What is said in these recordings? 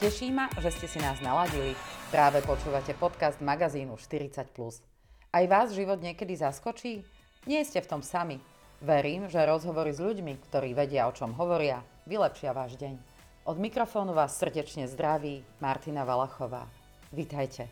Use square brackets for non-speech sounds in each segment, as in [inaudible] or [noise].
Teší ma, že ste si nás naladili. Práve počúvate podcast magazínu 40+. Aj vás život niekedy zaskočí? Nie ste v tom sami. Verím, že rozhovory s ľuďmi, ktorí vedia, o čom hovoria, vylepšia váš deň. Od mikrofónu vás srdečne zdraví Martina Valachová. Vítajte.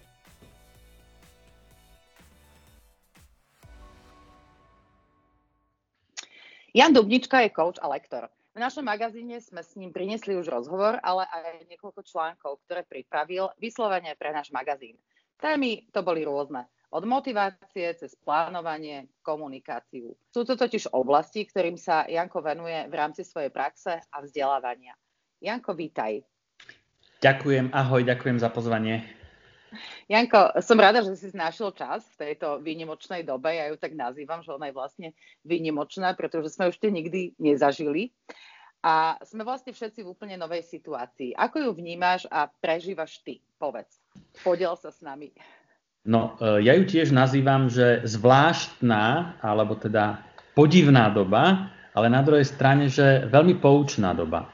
Jan Dubnička je coach a lektor. V našom magazíne sme s ním priniesli už rozhovor, ale aj niekoľko článkov, ktoré pripravil vyslovene pre náš magazín. Témy to boli rôzne. Od motivácie cez plánovanie, komunikáciu. Sú to totiž oblasti, ktorým sa Janko venuje v rámci svojej praxe a vzdelávania. Janko, vítaj. Ďakujem, ahoj, ďakujem za pozvanie. Janko, som rada, že si našiel čas v tejto výnimočnej dobe. Ja ju tak nazývam, že ona je vlastne výnimočná, pretože sme už to nikdy nezažili. A sme vlastne všetci v úplne novej situácii. Ako ju vnímaš a prežívaš ty? Povedz. Podiel sa s nami. No, e, ja ju tiež nazývam, že zvláštna, alebo teda podivná doba, ale na druhej strane, že veľmi poučná doba.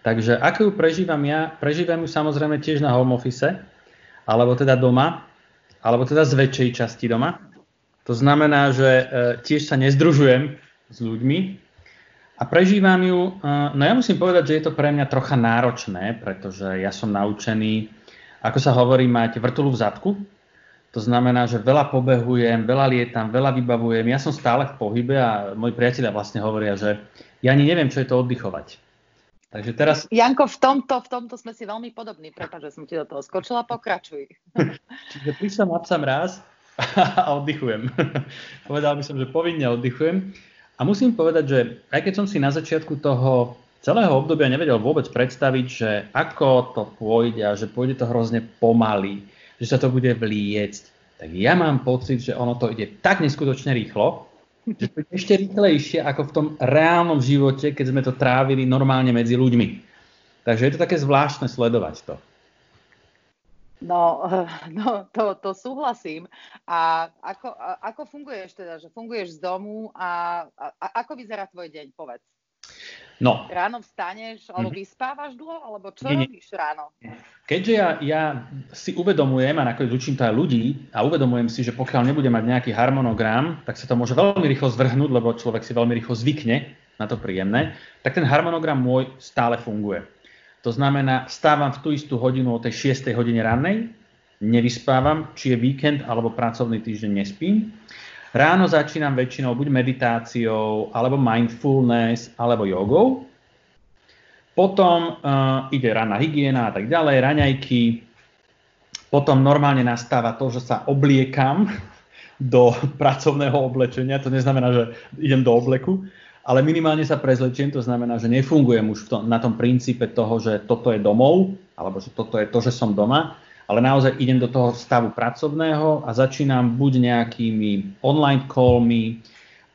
Takže ako ju prežívam ja? Prežívam ju samozrejme tiež na home office, alebo teda doma, alebo teda z väčšej časti doma. To znamená, že e, tiež sa nezdružujem s ľuďmi a prežívam ju. E, no ja musím povedať, že je to pre mňa trocha náročné, pretože ja som naučený, ako sa hovorí, mať vrtulu v zadku. To znamená, že veľa pobehujem, veľa lietam, veľa vybavujem. Ja som stále v pohybe a moji priatelia vlastne hovoria, že ja ani neviem, čo je to oddychovať. Takže teraz... Janko, v tomto, v tomto sme si veľmi podobní. Prepáč, že som ti do toho skočila, pokračuj. [laughs] Čiže prišla napsam raz a [laughs] oddychujem. [laughs] Povedal by som, že povinne oddychujem. A musím povedať, že aj keď som si na začiatku toho celého obdobia nevedel vôbec predstaviť, že ako to pôjde a že pôjde to hrozne pomaly, že sa to bude vliecť, tak ja mám pocit, že ono to ide tak neskutočne rýchlo, že to je ešte rýchlejšie ako v tom reálnom živote, keď sme to trávili normálne medzi ľuďmi. Takže je to také zvláštne sledovať to. No, no to, to súhlasím. A ako, ako funguješ teda? Že funguješ z domu a, a ako vyzerá tvoj deň? Povedz. No. Ráno vstaneš, alebo mm-hmm. vyspávaš dlho, alebo čo nie, robíš ráno? Keďže ja, ja si uvedomujem, a nakoniec učím to aj ľudí, a uvedomujem si, že pokiaľ nebude mať nejaký harmonogram, tak sa to môže veľmi rýchlo zvrhnúť, lebo človek si veľmi rýchlo zvykne na to príjemné, tak ten harmonogram môj stále funguje. To znamená, stávam v tú istú hodinu o tej 6. hodine rannej, nevyspávam, či je víkend alebo pracovný týždeň nespím. Ráno začínam väčšinou buď meditáciou, alebo mindfulness, alebo jogou. Potom uh, ide ranná hygiena a tak ďalej, raňajky. Potom normálne nastáva to, že sa obliekam [laughs] do pracovného oblečenia. To neznamená, že idem do obleku, ale minimálne sa prezlečiem. To znamená, že nefungujem už v tom, na tom princípe toho, že toto je domov, alebo že toto je to, že som doma, ale naozaj idem do toho stavu pracovného a začínam buď nejakými online callmi,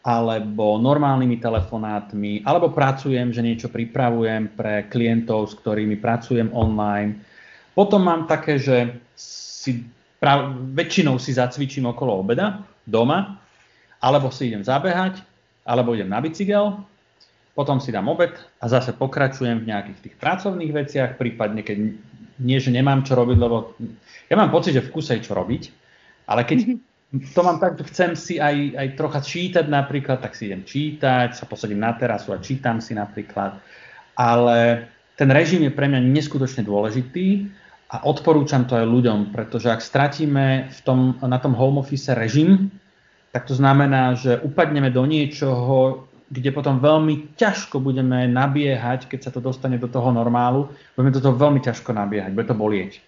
alebo normálnymi telefonátmi, alebo pracujem, že niečo pripravujem pre klientov, s ktorými pracujem online. Potom mám také, že si prav, väčšinou si zacvičím okolo obeda doma, alebo si idem zabehať, alebo idem na bicykel, potom si dám obed a zase pokračujem v nejakých tých pracovných veciach, prípadne keď nie, že nemám čo robiť, lebo ja mám pocit, že v kuse je čo robiť, ale keď to mám tak, že chcem si aj, aj trocha čítať napríklad, tak si idem čítať, sa posadím na terasu a čítam si napríklad, ale ten režim je pre mňa neskutočne dôležitý a odporúčam to aj ľuďom, pretože ak stratíme v tom, na tom home office režim, tak to znamená, že upadneme do niečoho, kde potom veľmi ťažko budeme nabiehať, keď sa to dostane do toho normálu, budeme do toho veľmi ťažko nabiehať, bude to bolieť.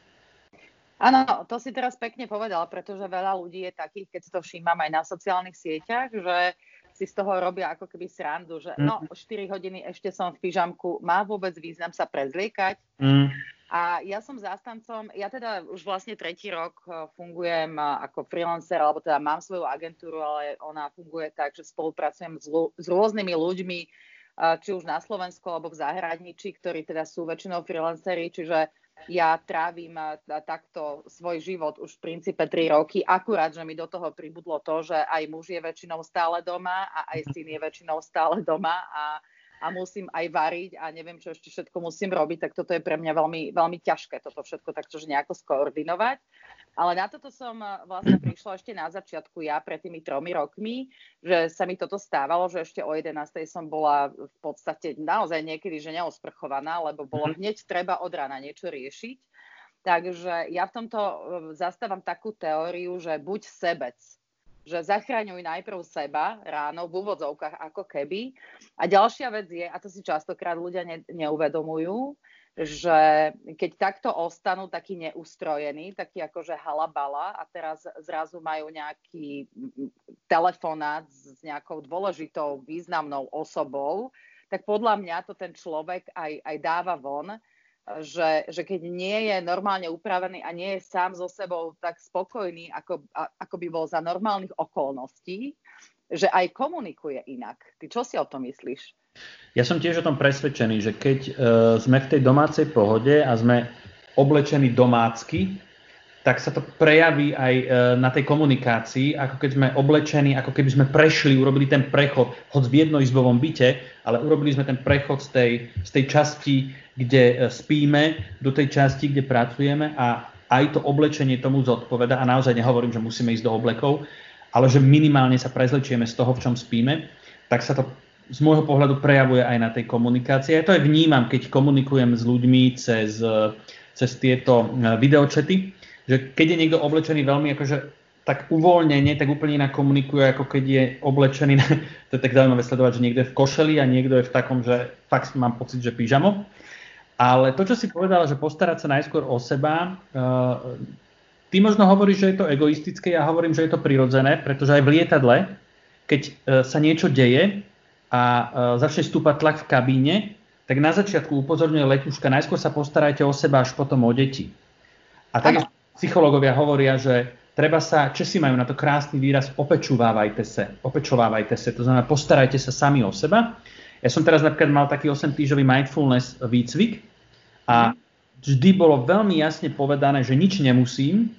Áno, to si teraz pekne povedal, pretože veľa ľudí je takých, keď si to všímam aj na sociálnych sieťach, že si z toho robia ako keby srandu, že no 4 mhm. hodiny ešte som v pyžamku, má vôbec význam sa prezliekať? Mm. A ja som zástancom, ja teda už vlastne tretí rok eh, fungujem eh, ako freelancer, alebo teda mám svoju agentúru, ale ona funguje tak, že spolupracujem s, s rôznymi ľuďmi, eh, či už na Slovensku alebo v zahraničí, ktorí teda sú väčšinou freelanceri, čiže ja trávim takto svoj život už v princípe 3 roky, akurát, že mi do toho pribudlo to, že aj muž je väčšinou stále doma a aj syn je väčšinou stále doma. A a musím aj variť a neviem, čo ešte všetko musím robiť, tak toto je pre mňa veľmi, veľmi ťažké toto všetko takto nejako skoordinovať. Ale na toto som eh, vlastne prišla ešte na začiatku ja pred tými tromi rokmi, že sa mi toto stávalo, že ešte o 11. som bola v podstate naozaj niekedy, že neosprchovaná, lebo bolo mhm. hneď treba od rána niečo riešiť. Takže ja v tomto eh, zastávam takú teóriu, že buď sebec, že zachraňuj najprv seba ráno v úvodzovkách ako keby. A ďalšia vec je, a to si častokrát ľudia ne, neuvedomujú, že keď takto ostanú takí neustrojení, takí akože halabala a teraz zrazu majú nejaký telefonát s nejakou dôležitou významnou osobou, tak podľa mňa to ten človek aj, aj dáva von, že, že keď nie je normálne upravený a nie je sám so sebou tak spokojný, ako, ako by bol za normálnych okolností, že aj komunikuje inak. Ty čo si o tom myslíš? Ja som tiež o tom presvedčený, že keď uh, sme v tej domácej pohode a sme oblečení domácky, tak sa to prejaví aj uh, na tej komunikácii, ako keď sme oblečení, ako keby sme prešli, urobili ten prechod, hoď v jednoizbovom byte, ale urobili sme ten prechod z tej, z tej časti, kde uh, spíme, do tej časti, kde pracujeme a aj to oblečenie tomu zodpoveda a naozaj nehovorím, že musíme ísť do oblekov, ale že minimálne sa prezlečieme z toho, v čom spíme, tak sa to z môjho pohľadu prejavuje aj na tej komunikácii. Ja to aj vnímam, keď komunikujem s ľuďmi cez, cez tieto e, videočety, že keď je niekto oblečený veľmi akože tak uvoľnenie, tak úplne inak komunikuje, ako keď je oblečený, [laughs] to je tak zaujímavé sledovať, že niekto je v košeli a niekto je v takom, že fakt mám pocit, že pyžamo. Ale to, čo si povedala, že postarať sa najskôr o seba, uh, ty možno hovoríš, že je to egoistické, ja hovorím, že je to prirodzené, pretože aj v lietadle, keď uh, sa niečo deje, a e, začne stúpať tlak v kabíne, tak na začiatku upozorňuje letuška, najskôr sa postarajte o seba, až potom o deti. A tak psychológovia hovoria, že treba sa, Česi majú na to krásny výraz, opečovávajte sa, opečovávajte sa, to znamená postarajte sa sami o seba. Ja som teraz napríklad mal taký 8-týždžový mindfulness výcvik a vždy bolo veľmi jasne povedané, že nič nemusím,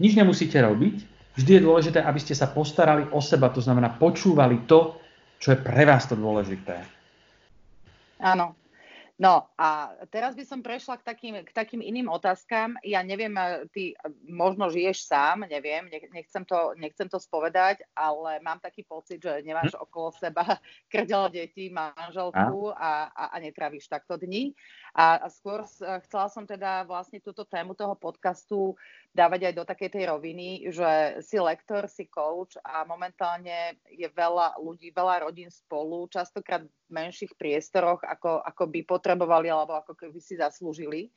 nič nemusíte robiť, vždy je dôležité, aby ste sa postarali o seba, to znamená počúvali to, čo je pre vás to dôležité? Áno. No a teraz by som prešla k takým, k takým iným otázkam. Ja neviem, ty možno žiješ sám, neviem, nechcem to, nechcem to spovedať, ale mám taký pocit, že nemáš hm? okolo seba [laughs] krdel detí, manželku a, a, a netravíš takto dni. A, a skôr chcela som teda vlastne túto tému toho podcastu dávať aj do takej tej roviny, že si lektor, si coach a momentálne je veľa ľudí, veľa rodín spolu, častokrát v menších priestoroch, ako, ako by potrebovali alebo ako keby si zaslúžili.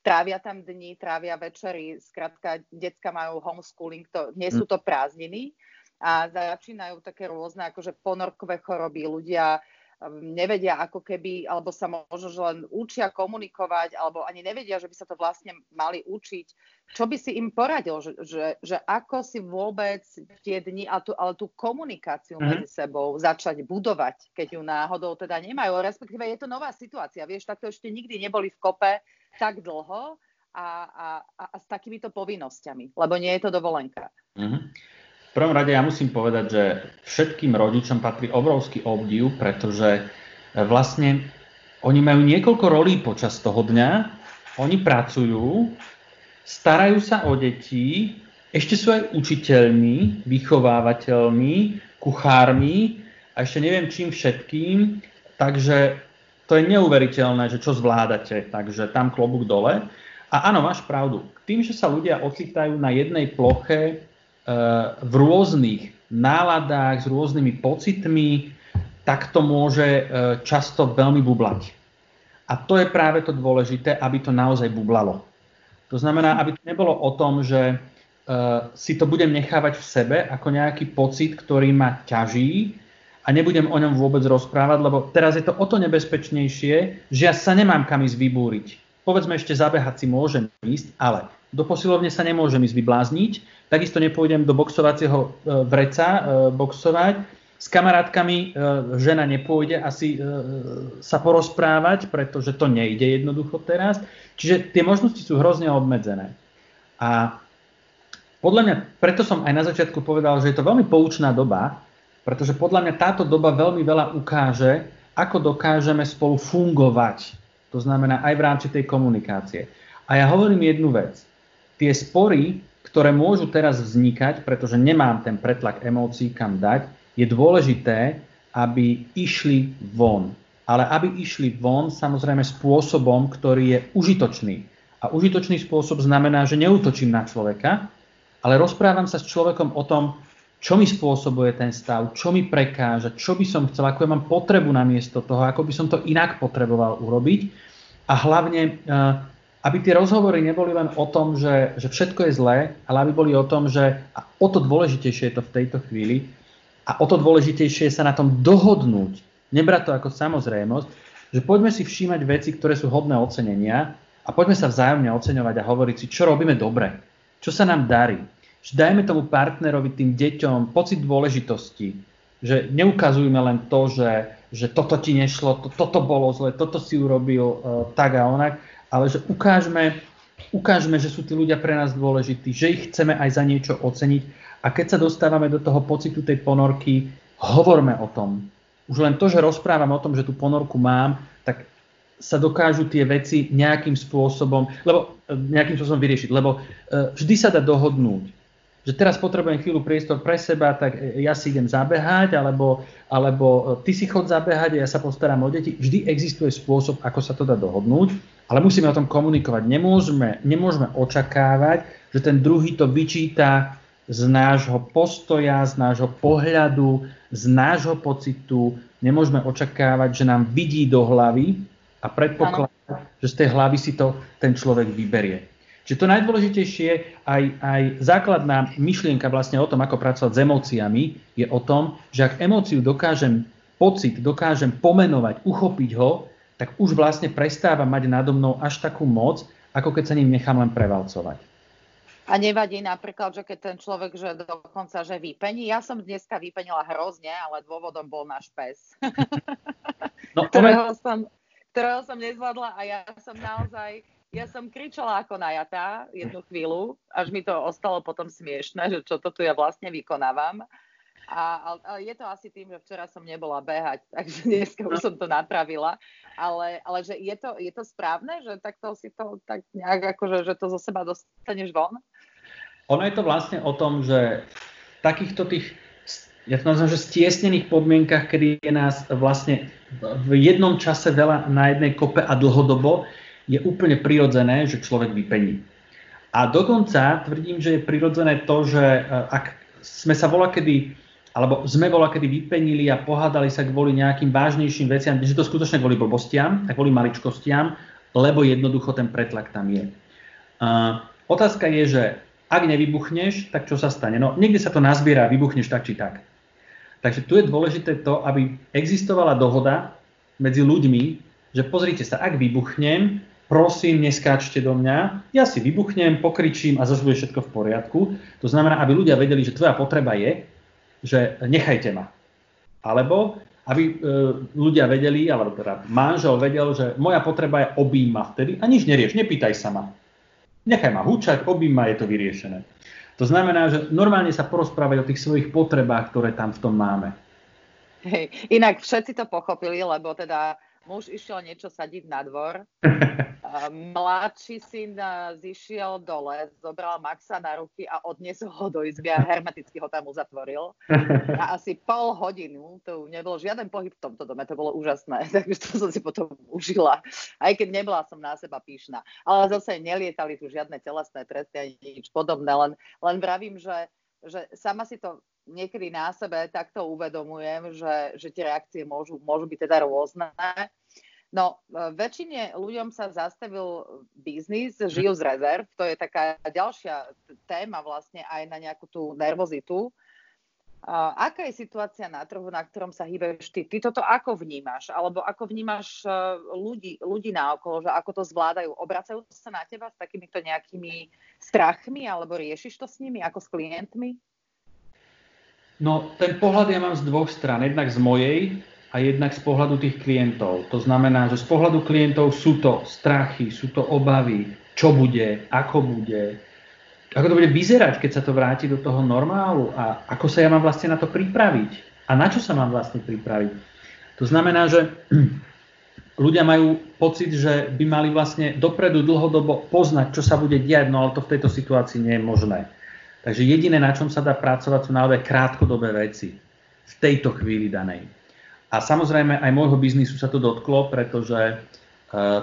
Trávia tam dni, trávia večery, skrátka, decka majú homeschooling, to, nie sú to prázdniny a začínajú také rôzne akože ponorkové choroby, ľudia nevedia ako keby, alebo sa možno že len učia komunikovať, alebo ani nevedia, že by sa to vlastne mali učiť. Čo by si im poradil, že, že, že ako si vôbec tie dni, ale tú, ale tú komunikáciu mm-hmm. medzi sebou začať budovať, keď ju náhodou teda nemajú, respektíve je to nová situácia, vieš, takto ešte nikdy neboli v kope tak dlho a, a, a, a s takýmito povinnosťami, lebo nie je to dovolenka. Mm-hmm prvom rade ja musím povedať, že všetkým rodičom patrí obrovský obdiv, pretože e, vlastne oni majú niekoľko rolí počas toho dňa, oni pracujú, starajú sa o deti, ešte sú aj učiteľmi, vychovávateľmi, kuchármi a ešte neviem čím všetkým, takže to je neuveriteľné, že čo zvládate, takže tam klobúk dole. A áno, máš pravdu. Tým, že sa ľudia ocitajú na jednej ploche v rôznych náladách, s rôznymi pocitmi, tak to môže e, často veľmi bublať. A to je práve to dôležité, aby to naozaj bublalo. To znamená, aby to nebolo o tom, že e, si to budem nechávať v sebe ako nejaký pocit, ktorý ma ťaží a nebudem o ňom vôbec rozprávať, lebo teraz je to o to nebezpečnejšie, že ja sa nemám kam ísť vybúriť. Povedzme ešte zabehať si môžem ísť, ale do posilovne sa nemôžem ísť vyblázniť, takisto nepôjdem do boxovacieho e, vreca e, boxovať, s kamarátkami e, žena nepôjde asi sa porozprávať, pretože to nejde jednoducho teraz. Čiže tie možnosti sú hrozne obmedzené. A podľa mňa, preto som aj na začiatku povedal, že je to veľmi poučná doba, pretože podľa mňa táto doba veľmi veľa ukáže, ako dokážeme spolu fungovať. To znamená aj v rámci tej komunikácie. A ja hovorím jednu vec. Tie spory, ktoré môžu teraz vznikať, pretože nemám ten pretlak emócií kam dať, je dôležité, aby išli von. Ale aby išli von samozrejme spôsobom, ktorý je užitočný. A užitočný spôsob znamená, že neútočím na človeka, ale rozprávam sa s človekom o tom, čo mi spôsobuje ten stav, čo mi prekáža, čo by som chcel, ako ja mám potrebu na miesto toho, ako by som to inak potreboval urobiť. A hlavne, eh, aby tie rozhovory neboli len o tom, že, že všetko je zlé, ale aby boli o tom, že a o to dôležitejšie je to v tejto chvíli a o to dôležitejšie je sa na tom dohodnúť, nebrať to ako samozrejmosť, že poďme si všímať veci, ktoré sú hodné ocenenia a poďme sa vzájomne oceňovať a hovoriť si, čo robíme dobre, čo sa nám darí, že dajme tomu partnerovi, tým deťom pocit dôležitosti, že neukazujme len to, že, že toto ti nešlo, to, toto bolo zle, toto si urobil uh, tak a onak, ale že ukážme, ukážme, že sú tí ľudia pre nás dôležití, že ich chceme aj za niečo oceniť a keď sa dostávame do toho pocitu tej ponorky, hovorme o tom. Už len to, že rozprávam o tom, že tú ponorku mám, tak sa dokážu tie veci nejakým spôsobom, lebo, e, nejakým spôsobom vyriešiť. Lebo uh, vždy sa dá dohodnúť že teraz potrebujem chvíľu priestor pre seba, tak ja si idem zabehať, alebo, alebo ty si chod zabehať a ja sa postaram o deti. Vždy existuje spôsob, ako sa to dá dohodnúť, ale musíme o tom komunikovať. Nemôžeme, nemôžeme očakávať, že ten druhý to vyčíta z nášho postoja, z nášho pohľadu, z nášho pocitu. Nemôžeme očakávať, že nám vidí do hlavy a predpokladať, že z tej hlavy si to ten človek vyberie. Čiže to najdôležitejšie, aj, aj základná myšlienka vlastne o tom, ako pracovať s emóciami, je o tom, že ak emóciu dokážem, pocit dokážem pomenovať, uchopiť ho, tak už vlastne prestáva mať nado mnou až takú moc, ako keď sa ním nechám len prevalcovať. A nevadí napríklad, že keď ten človek, že dokonca, že vypení. Ja som dneska vypenila hrozne, ale dôvodom bol náš pes, no, [laughs] ktorého, som, ktorého som nezvládla a ja som naozaj ja som kričala ako najatá jednu chvíľu, až mi to ostalo potom smiešne, že čo to tu ja vlastne vykonávam. A, a je to asi tým, že včera som nebola behať, [laughs] takže dneska už som to napravila. Ale, ale že je to, je to správne, že takto si to tak nejak akože, že to zo seba dostaneš von? Ono je to vlastne o tom, že v takýchto tých ja to nazvem, že stiesnených podmienkach, kedy je nás vlastne v jednom čase veľa na jednej kope a dlhodobo, je úplne prirodzené, že človek vypení. A dokonca tvrdím, že je prirodzené to, že e, ak sme sa volá kedy alebo sme bola kedy vypenili a pohádali sa kvôli nejakým vážnejším veciam, že to skutočne kvôli blbostiam a kvôli maličkostiam, lebo jednoducho ten pretlak tam je. Uh, otázka je, že ak nevybuchneš, tak čo sa stane? No niekde sa to nazbiera vybuchneš tak či tak. Takže tu je dôležité to, aby existovala dohoda medzi ľuďmi, že pozrite sa, ak vybuchnem, prosím, neskáčte do mňa, ja si vybuchnem, pokričím a zase bude všetko v poriadku. To znamená, aby ľudia vedeli, že tvoja potreba je, že nechajte ma. Alebo aby e, ľudia vedeli, alebo teda manžel vedel, že moja potreba je obím ma vtedy a nič nerieš, nepýtaj sa ma. Nechaj ma húčať, obím ma, je to vyriešené. To znamená, že normálne sa porozprávať o tých svojich potrebách, ktoré tam v tom máme. Hej, inak všetci to pochopili, lebo teda muž išiel niečo sadiť na dvor [laughs] mladší syn zišiel dole, zobral Maxa na ruky a odniesol ho do izby a hermeticky ho tam uzatvoril. A asi pol hodinu, to nebol žiaden pohyb v tomto dome, to bolo úžasné, [laughs] takže to som si potom užila. Aj keď nebola som na seba píšna. Ale zase nelietali tu žiadne telesné tresty ani nič podobné, len, len vravím, že, že sama si to niekedy na sebe takto uvedomujem, že, že tie reakcie môžu, môžu byť teda rôzne No, e, väčšine ľuďom sa zastavil biznis, žijú z rezerv, to je taká ďalšia téma vlastne aj na nejakú tú nervozitu. Aká je situácia na trhu, na ktorom sa hýbeš ty? Ty toto ako vnímaš? Alebo ako vnímaš e, ľudí, ľudí naokolo, že ako to zvládajú? Obracajú sa na teba s takýmito nejakými strachmi alebo riešiš to s nimi ako s klientmi? No, ten pohľad ja mám z dvoch strán. Jednak z mojej, a jednak z pohľadu tých klientov. To znamená, že z pohľadu klientov sú to strachy, sú to obavy, čo bude, ako bude, ako to bude vyzerať, keď sa to vráti do toho normálu a ako sa ja mám vlastne na to pripraviť a na čo sa mám vlastne pripraviť. To znamená, že [clears throat] ľudia majú pocit, že by mali vlastne dopredu dlhodobo poznať, čo sa bude diať, no ale to v tejto situácii nie je možné. Takže jediné, na čom sa dá pracovať, sú naozaj krátkodobé veci v tejto chvíli danej. A samozrejme aj môjho biznisu sa to dotklo, pretože e,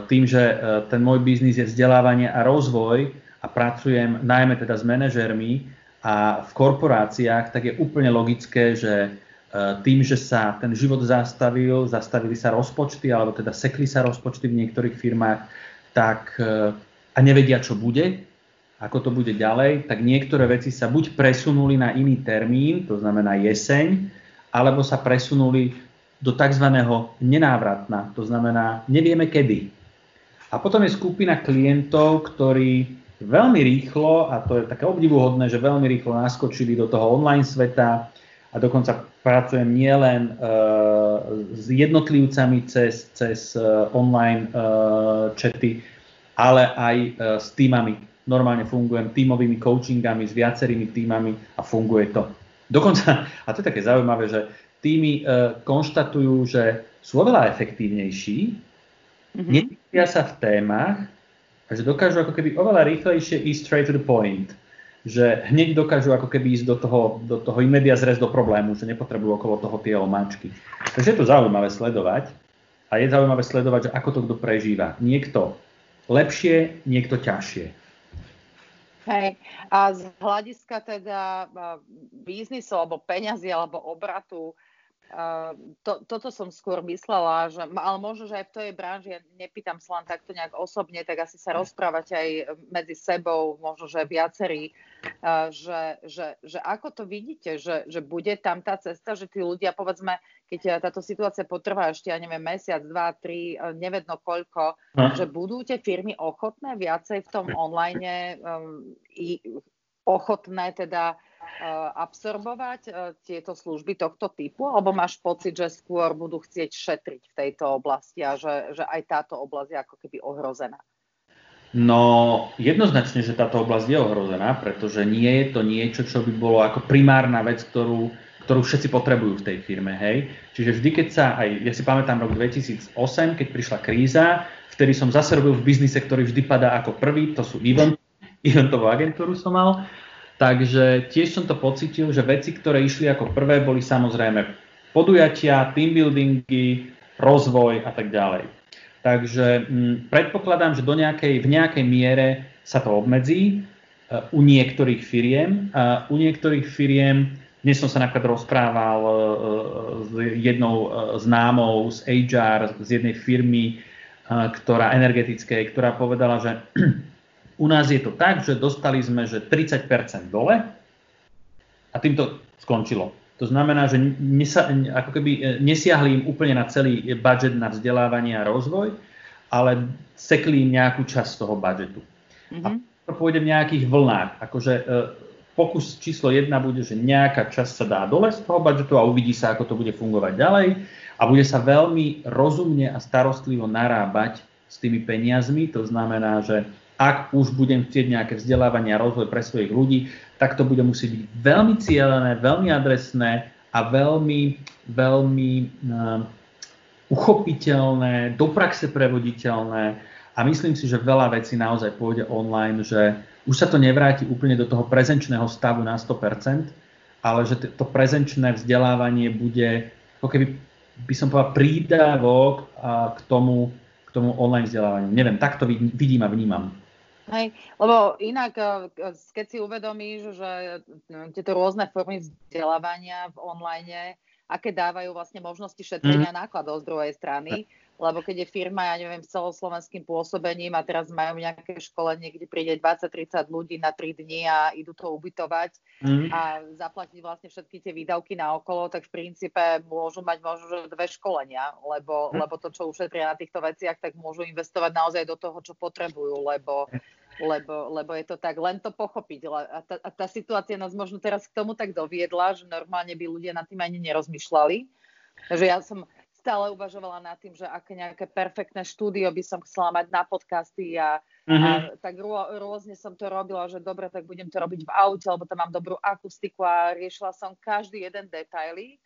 tým, že e, ten môj biznis je vzdelávanie a rozvoj a pracujem najmä teda s manažermi a v korporáciách, tak je úplne logické, že E, tým, že sa ten život zastavil, zastavili sa rozpočty, alebo teda sekli sa rozpočty v niektorých firmách, tak a nevedia, čo bude, ako to bude ďalej, tak niektoré veci sa buď presunuli na iný termín, to znamená jeseň, alebo sa presunuli do tzv. nenávratna, to znamená nevieme kedy. A potom je skupina klientov, ktorí veľmi rýchlo, a to je také obdivuhodné, že veľmi rýchlo naskočili do toho online sveta, a dokonca pracujem nielen uh, s jednotlivcami cez, cez uh, online uh, chaty, ale aj uh, s týmami. Normálne fungujem tímovými coachingami s viacerými týmami a funguje to. Dokonca, a to je také zaujímavé, že týmy uh, konštatujú, že sú oveľa efektívnejší, mm-hmm. netýkia sa v témach a že dokážu ako keby oveľa rýchlejšie ísť straight to the point že hneď dokážu ako keby ísť do toho, do toho imedia zrez do problému, že nepotrebujú okolo toho tie omáčky. Takže je to zaujímavé sledovať a je zaujímavé sledovať, že ako to kto prežíva. Niekto lepšie, niekto ťažšie. Hej. A z hľadiska teda biznisu alebo peňazí alebo obratu, to, toto som skôr myslela, že, ale možno, že aj v tej branži, ja nepýtam sa len takto nejak osobne, tak asi sa rozprávať aj medzi sebou, možno, že viacerí, že, že, že ako to vidíte, že, že bude tam tá cesta, že tí ľudia, povedzme, keď táto situácia potrvá ešte, ja neviem, mesiac, dva, tri, nevedno koľko, no. že budú tie firmy ochotné viacej v tom [laughs] online um, i ochotné teda Eh, absorbovať eh, tieto služby tohto typu, alebo máš pocit, že skôr budú chcieť šetriť v tejto oblasti a že, že aj táto oblasť je ako keby ohrozená? No, jednoznačne, že táto oblasť je ohrozená, pretože nie je to niečo, čo by bolo ako primárna vec, ktorú, ktorú všetci potrebujú v tej firme, hej. Čiže vždy, keď sa, aj ja si pamätám rok 2008, keď prišla kríza, vtedy som zase robil v biznise, ktorý vždy padá ako prvý, to sú event, eventovú agentúru som mal, Takže tiež som to pocitil, že veci, ktoré išli ako prvé, boli samozrejme podujatia, team buildingy, rozvoj a tak ďalej. Takže m, mm, predpokladám, že do nejakej, v nejakej miere sa to obmedzí uh, u niektorých firiem. Uh, u niektorých firiem, dnes som sa napríklad rozprával uh, s jednou známou z HR, z jednej firmy, ktorá energetickej, ktorá povedala, že U nás je to tak, že dostali sme, že 30% dole a tým to skončilo. To znamená, že nesa, ako keby e, nesiahli im úplne na celý budget na vzdelávanie a rozvoj, ale sekli im nejakú časť toho budžetu. Mm-hmm. A to pôjde v nejakých vlnách. Akože e, pokus číslo jedna bude, že nejaká časť sa dá dole z toho budžetu a uvidí sa, ako to bude fungovať ďalej a bude sa veľmi rozumne a starostlivo narábať s tými peniazmi. To znamená, že ak už budem chcieť nejaké vzdelávanie a rozvoj pre svojich ľudí, tak to bude musieť byť veľmi cieľené, veľmi adresné a veľmi, veľmi uh, uchopiteľné, do praxe prevoditeľné a myslím si, že veľa vecí naozaj pôjde online, že už sa to nevráti úplne do toho prezenčného stavu na 100%, ale že to prezenčné vzdelávanie bude ako keby by som povedal prídavok k tomu, k tomu online vzdelávaniu. Neviem, tak to vidím a vnímam. Hej, lebo inak, eh, keď si uvedomíš, že eh, tieto rôzne formy vzdelávania v online, aké dávajú vlastne možnosti šetrenia mm. nákladov z druhej strany, lebo keď je firma, ja neviem, s celoslovenským pôsobením a teraz majú nejaké školenie, kde príde 20-30 ľudí na 3 dní a idú to ubytovať mm. a zaplatiť vlastne všetky tie výdavky na okolo, tak v princípe môžu mať možno dve školenia, lebo, mm. lebo to, čo ušetria na týchto veciach, tak môžu investovať naozaj do toho, čo potrebujú, lebo lebo, lebo je to tak, len to pochopiť. A tá, a tá situácia nás možno teraz k tomu tak doviedla, že normálne by ľudia nad tým ani nerozmýšľali. Takže ja som stále uvažovala nad tým, že aké nejaké perfektné štúdio by som chcela mať na podcasty a, uh-huh. a mhm. tak rô, rôzne som to robila, že dobre, tak budem to robiť v aute, lebo tam mám dobrú akustiku a riešila som každý jeden detailík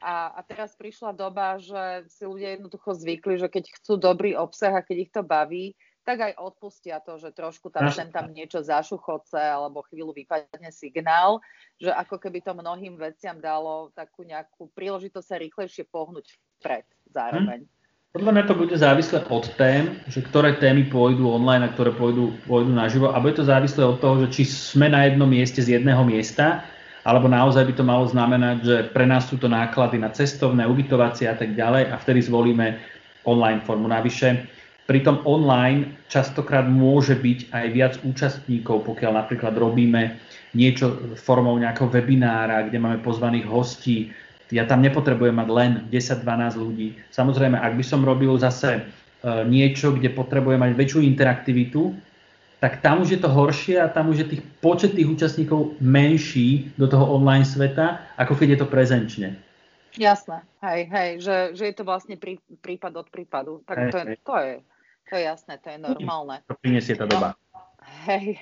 A, a teraz prišla doba, že si ľudia jednoducho zvykli, že keď chcú dobrý obsah a keď ich to baví, tak aj odpustia to, že trošku tam sem tam niečo zašuchoce alebo chvíľu vypadne signál, že ako keby to mnohým veciam dalo takú nejakú príležitosť sa rýchlejšie pohnúť vpred zároveň. Hm. Podľa mňa to bude závislé od tém, že ktoré témy pôjdu online a ktoré pôjdu, pôjdu naživo a bude to závislé od toho, že či sme na jednom mieste z jedného miesta alebo naozaj by to malo znamenať, že pre nás sú to náklady na cestovné, ubytovacie a tak ďalej a vtedy zvolíme online formu. Navyše, pri tom online častokrát môže byť aj viac účastníkov, pokiaľ napríklad robíme niečo formou nejakého webinára, kde máme pozvaných hostí. Ja tam nepotrebujem mať len 10-12 ľudí. Samozrejme, ak by som robil zase e, niečo, kde potrebujem mať väčšiu interaktivitu, tak tam už je to horšie a tam už je tých počet tých účastníkov menší do toho online sveta, ako keď je to prezenčne. Jasné, hej, hej, že, že je to vlastne prí, prípad od prípadu. Tak hej, to, je, to, je, to je jasné, to je normálne. To priniesie tá doba. No, hej,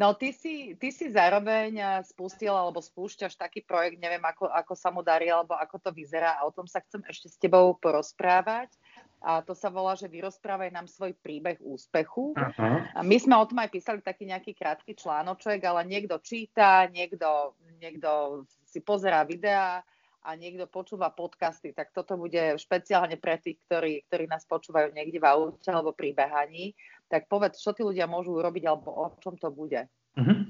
No ty si, ty si zároveň spustil alebo spúšťaš taký projekt, neviem ako, ako sa mu darí alebo ako to vyzerá a o tom sa chcem ešte s tebou porozprávať a to sa volá, že vyrozprávaj nám svoj príbeh úspechu. Aha. A my sme o tom aj písali taký nejaký krátky článoček, ale niekto číta, niekto, niekto si pozerá videá a niekto počúva podcasty, tak toto bude špeciálne pre tých, ktorí, ktorí nás počúvajú niekde v aute alebo pri behaní. Tak povedz, čo tí ľudia môžu urobiť alebo o čom to bude. Uh-huh.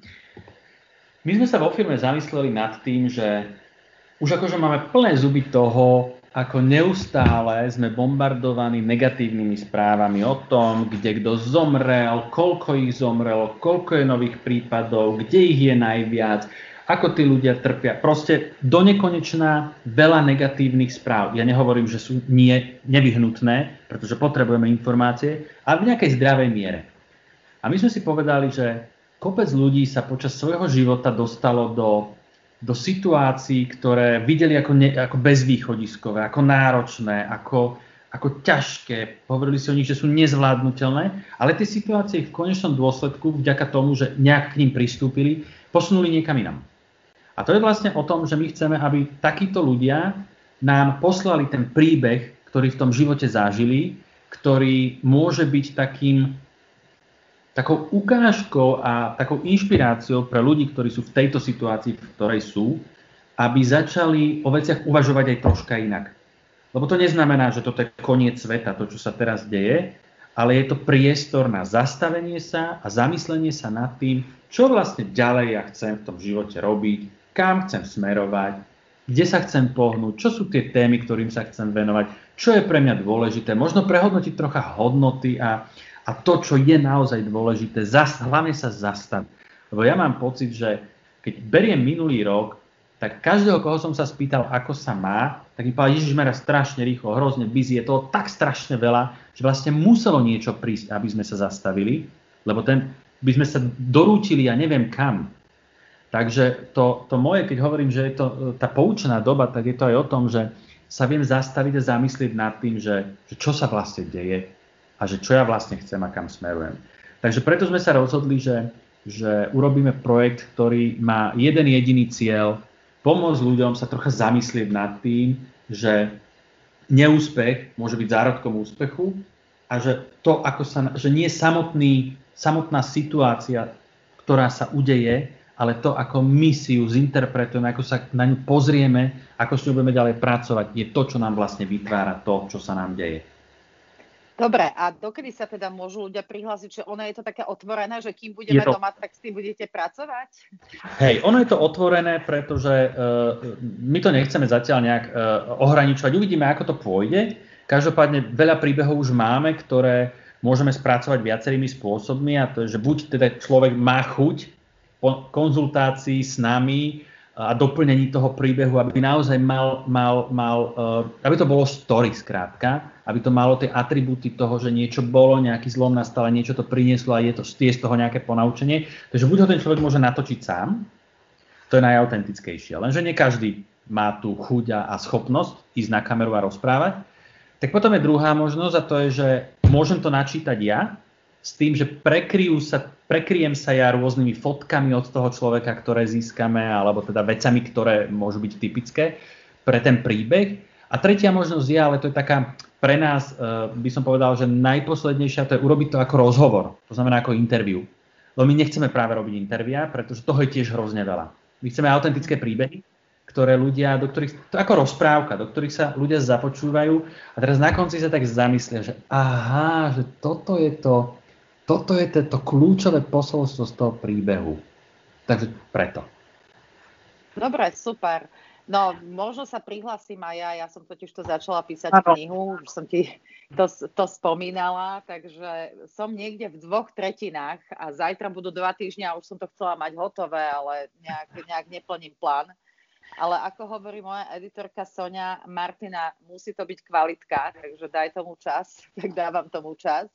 My sme sa vo firme zamysleli nad tým, že už akože máme plné zuby toho, ako neustále sme bombardovaní negatívnymi správami o tom, kde kto zomrel, koľko ich zomrelo, koľko je nových prípadov, kde ich je najviac, ako tí ľudia trpia. Proste do nekonečná veľa negatívnych správ. Ja nehovorím, že sú nie, nevyhnutné, pretože potrebujeme informácie, ale v nejakej zdravej miere. A my sme si povedali, že kopec ľudí sa počas svojho života dostalo do do situácií, ktoré videli ako, ne, ako bezvýchodiskové, ako náročné, ako, ako ťažké. Hovorili si o nich, že sú nezvládnutelné, ale tie situácie v konečnom dôsledku, vďaka tomu, že nejak k ním pristúpili, posunuli niekam inam. A to je vlastne o tom, že my chceme, aby takíto ľudia nám poslali ten príbeh, ktorý v tom živote zažili, ktorý môže byť takým takou ukážkou a takou inšpiráciou pre ľudí, ktorí sú v tejto situácii, v ktorej sú, aby začali o veciach uvažovať aj troška inak. Lebo to neznamená, že toto je koniec sveta, to, čo sa teraz deje, ale je to priestor na zastavenie sa a zamyslenie sa nad tým, čo vlastne ďalej ja chcem v tom živote robiť, kam chcem smerovať, kde sa chcem pohnúť, čo sú tie témy, ktorým sa chcem venovať, čo je pre mňa dôležité, možno prehodnotiť trocha hodnoty a, a to, čo je naozaj dôležité, zas, hlavne sa zastaviť. Lebo ja mám pocit, že keď beriem minulý rok, tak každého, koho som sa spýtal, ako sa má, tak mi povedal, Ježiš mera strašne rýchlo, hrozne busy, je toho tak strašne veľa, že vlastne muselo niečo prísť, aby sme sa zastavili, lebo ten, by sme sa dorúčili ja neviem kam. Takže to, to moje, keď hovorím, že je to tá poučená doba, tak je to aj o tom, že sa viem zastaviť a zamyslieť nad tým, že, že čo sa vlastne deje, a že čo ja vlastne chcem a kam smerujem. Takže preto sme sa rozhodli, že, že urobíme projekt, ktorý má jeden jediný cieľ, pomôcť ľuďom sa trocha zamyslieť nad tým, že neúspech môže byť zárodkom úspechu a že to, ako sa, že nie samotný, samotná situácia, ktorá sa udeje, ale to, ako my si ju zinterpretujeme, ako sa na ňu pozrieme, ako s ňou budeme ďalej pracovať, je to, čo nám vlastne vytvára to, čo sa nám deje. Dobre, a dokedy sa teda môžu ľudia prihlásiť, že ono je to také otvorené, že kým budeme to... doma, tak s tým budete pracovať? Hej, ono je to otvorené, pretože uh, my to nechceme zatiaľ nejak uh, ohraničovať. Uvidíme, ako to pôjde. Každopádne veľa príbehov už máme, ktoré môžeme spracovať viacerými spôsobmi a to je, že buď teda človek má chuť po konzultácii s nami a doplnení toho príbehu, aby naozaj mal, mal, mal uh, aby to bolo story skrátka, aby to malo tie atribúty toho, že niečo bolo, nejaký zlom nastal niečo to prinieslo a je, to, je z toho nejaké ponaučenie. Takže buď ho ten človek môže natočiť sám, to je najautentickejšie, lenže nie každý má tú chuť a schopnosť ísť na kameru a rozprávať. Tak potom je druhá možnosť a to je, že môžem to načítať ja, s tým, že prekryjú sa, prekryjem sa ja rôznymi fotkami od toho človeka, ktoré získame, alebo teda vecami, ktoré môžu byť typické. pre ten príbeh. A tretia možnosť je, ale to je taká pre nás, uh, by som povedal, že najposlednejšia, to je urobiť to ako rozhovor, to znamená ako interview. Lebo my nechceme práve robiť intervia, pretože toho je tiež hrozne veľa. My chceme autentické príbehy, ktoré ľudia, do ktorých, to ako rozprávka, do ktorých sa ľudia započúvajú a teraz na konci sa tak zamyslia, že aha, že toto je to, toto je to, to kľúčové posolstvo z toho príbehu. Takže preto. Dobre, super. No, možno sa prihlasím aj ja. Ja som totiž to začala písať ano. knihu, už som ti to, to spomínala, takže som niekde v dvoch tretinách a zajtra budú dva týždňa a už som to chcela mať hotové, ale nejak, nejak neplním plán. Ale ako hovorí moja editorka Sonia Martina, musí to byť kvalitka, takže daj tomu čas, [laughs] tak dávam tomu čas.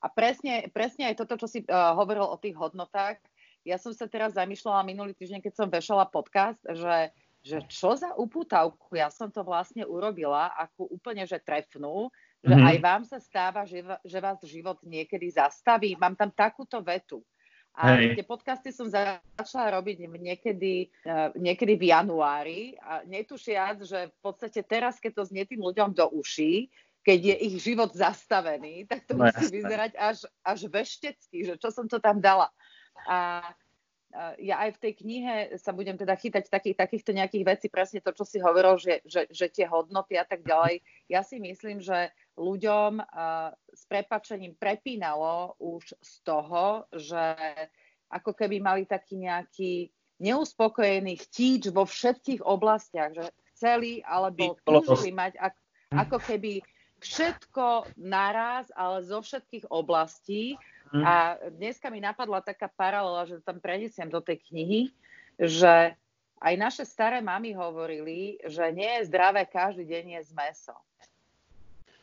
A presne, presne aj toto, čo si uh, hovoril o tých hodnotách, ja som sa teraz zamýšľala minulý týždeň, keď som vešala podcast, že že čo za upútavku, ja som to vlastne urobila, ako úplne, že trefnú, že mm-hmm. aj vám sa stáva, že, že vás život niekedy zastaví. Mám tam takúto vetu. A Hej. tie podcasty som začala robiť niekedy, uh, niekedy v januári a netušiac, že v podstate teraz, keď to znie tým ľuďom do uší, keď je ich život zastavený, tak to no, musí jasné. vyzerať až, až veštecky, že čo som to tam dala. A ja aj v tej knihe sa budem teda chytať takých, takýchto nejakých vecí, presne to, čo si hovoril, že, že, že tie hodnoty a tak ďalej. Ja si myslím, že ľuďom uh, s prepačením prepínalo už z toho, že ako keby mali taký nejaký neuspokojený chtíč vo všetkých oblastiach, že chceli alebo túžili mať ako, ako keby všetko naraz, ale zo všetkých oblastí Mm. A dneska mi napadla taká paralela, že tam prenesiem do tej knihy, že aj naše staré mamy hovorili, že nie je zdravé každý deň jesť meso.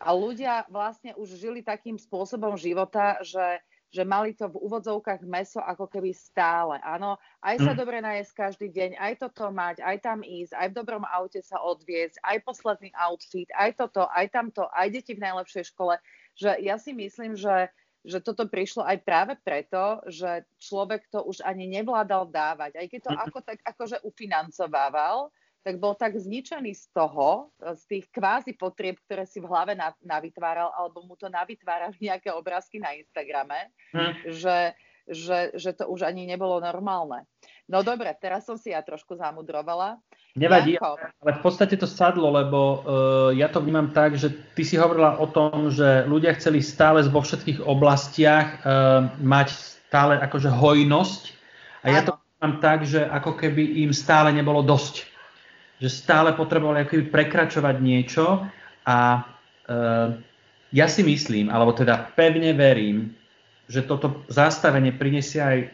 A ľudia vlastne už žili takým spôsobom života, že, že mali to v úvodzovkách meso ako keby stále. Áno, aj sa mm. dobre najesť každý deň, aj toto mať, aj tam ísť, aj v dobrom aute sa odviezť, aj posledný outfit, aj toto, aj tamto, aj deti v najlepšej škole. Že ja si myslím, že že toto prišlo aj práve preto, že človek to už ani nevládal dávať. Aj keď to ako tak akože ufinancovával, tak bol tak zničený z toho, z tých kvázi potrieb, ktoré si v hlave navytváral, alebo mu to navytvárali [laughs] nejaké obrázky na Instagrame, hm. že, že, že to už ani nebolo normálne. No dobre, teraz som si ja trošku zamudrovala. Nevadí, Janko. ale v podstate to sadlo, lebo uh, ja to vnímam tak, že ty si hovorila o tom, že ľudia chceli stále vo všetkých oblastiach uh, mať stále akože hojnosť a Áno. ja to vnímam tak, že ako keby im stále nebolo dosť. Že stále potrebovali ako keby prekračovať niečo a uh, ja si myslím, alebo teda pevne verím, že toto zastavenie prinesie aj uh,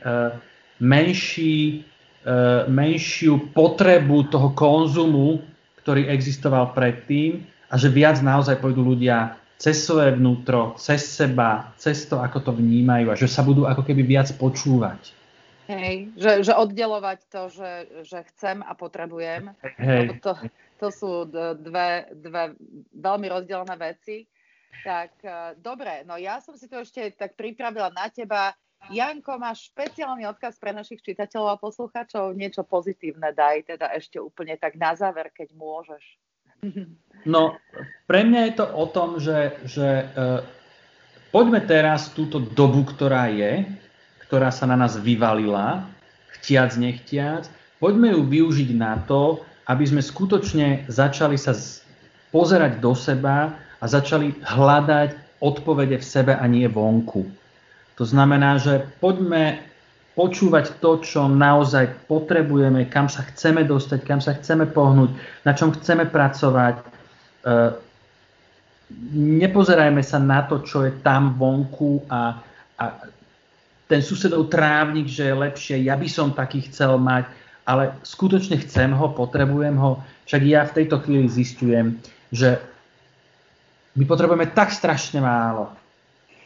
menší E, menšiu potrebu toho konzumu, ktorý existoval predtým a že viac naozaj pôjdu ľudia cez svoje vnútro, cez seba, cez to, ako to vnímajú a že sa budú ako keby viac počúvať. Hej, že, že oddelovať to, že, že chcem a potrebujem. Hej. To, to sú dve, dve veľmi rozdielne veci. Tak e, dobre, no ja som si to ešte tak pripravila na teba. Janko, máš špeciálny odkaz pre našich čitateľov a poslucháčov? Niečo pozitívne daj, teda ešte úplne tak na záver, keď môžeš. No, pre mňa je to o tom, že, že uh, poďme teraz túto dobu, ktorá je, ktorá sa na nás vyvalila, chtiac, nechtiac, poďme ju využiť na to, aby sme skutočne začali sa pozerať do seba a začali hľadať odpovede v sebe a nie vonku. To znamená, že poďme počúvať to, čo naozaj potrebujeme, kam sa chceme dostať, kam sa chceme pohnúť, na čom chceme pracovať. E, nepozerajme sa na to, čo je tam vonku a, a ten susedov trávnik, že je lepšie, ja by som taký chcel mať, ale skutočne chcem ho, potrebujem ho. Však ja v tejto chvíli zistujem, že my potrebujeme tak strašne málo.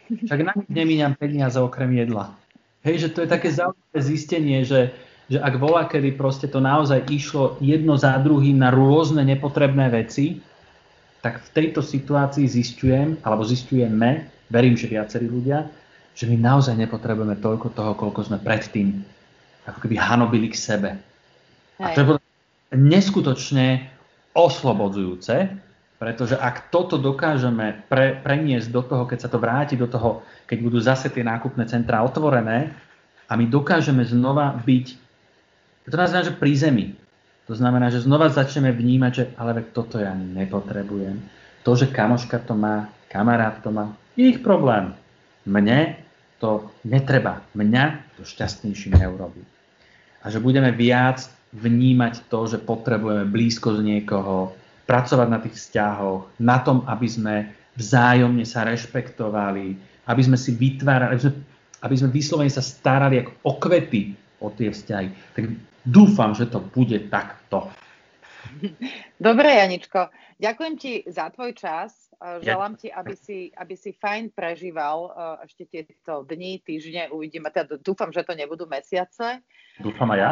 Však na nič nemíňam peniaze okrem jedla. Hej, že to je také zaujímavé zistenie, že, že ak volá, kedy proste to naozaj išlo jedno za druhým na rôzne nepotrebné veci, tak v tejto situácii zistujem, alebo zistujeme, verím, že viacerí ľudia, že my naozaj nepotrebujeme toľko toho, koľko sme predtým ako keby hanobili k sebe. Hej. A to je neskutočne oslobodzujúce, pretože ak toto dokážeme pre, preniesť do toho, keď sa to vráti do toho, keď budú zase tie nákupné centrá otvorené a my dokážeme znova byť, to znamená, že pri zemi. To znamená, že znova začneme vnímať, že ale toto ja nepotrebujem. To, že kamoška to má, kamarát to má, ich problém. Mne to netreba. Mňa to šťastnejším neurobí. A že budeme viac vnímať to, že potrebujeme blízko z niekoho, pracovať na tých vzťahoch, na tom, aby sme vzájomne sa rešpektovali, aby sme si vytvárali, aby sme, aby sme vyslovene sa starali ako o kvety o tie vzťahy. Tak dúfam, že to bude takto. [laughs] Dobre, Janičko. Ďakujem ti za tvoj čas. Želám ti, aby si, aby si fajn prežíval uh, ešte tieto dni, týždne, uvidíme. Teda dúfam, že to nebudú mesiace. Dúfam aj ja.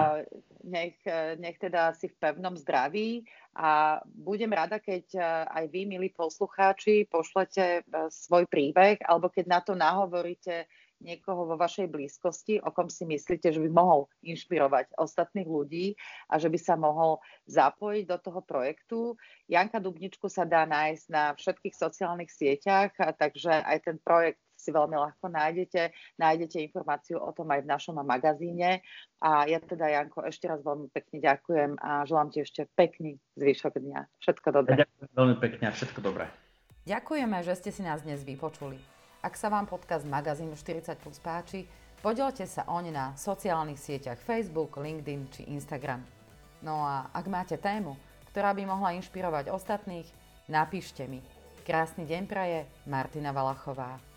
Nech, nech teda si v pevnom zdraví a budem rada, keď uh, aj vy, milí poslucháči, pošlete svoj príbeh alebo keď na to nahovoríte niekoho vo vašej blízkosti, o kom si myslíte, že by mohol inšpirovať ostatných ľudí a že by sa mohol zapojiť do toho projektu. Janka Dubničku sa dá nájsť na všetkých sociálnych sieťach, takže aj ten projekt si veľmi ľahko nájdete. Nájdete informáciu o tom aj v našom magazíne. A ja teda, Janko, ešte raz veľmi pekne ďakujem a želám ti ešte pekný zvyšok dňa. Všetko dobré. ďakujem veľmi pekne a všetko dobré. Ďakujeme, že ste si nás dnes vypočuli. Ak sa vám podcast magazínu 40 plus páči, podielte sa oň na sociálnych sieťach Facebook, LinkedIn či Instagram. No a ak máte tému, ktorá by mohla inšpirovať ostatných, napíšte mi. Krásny deň praje Martina Valachová.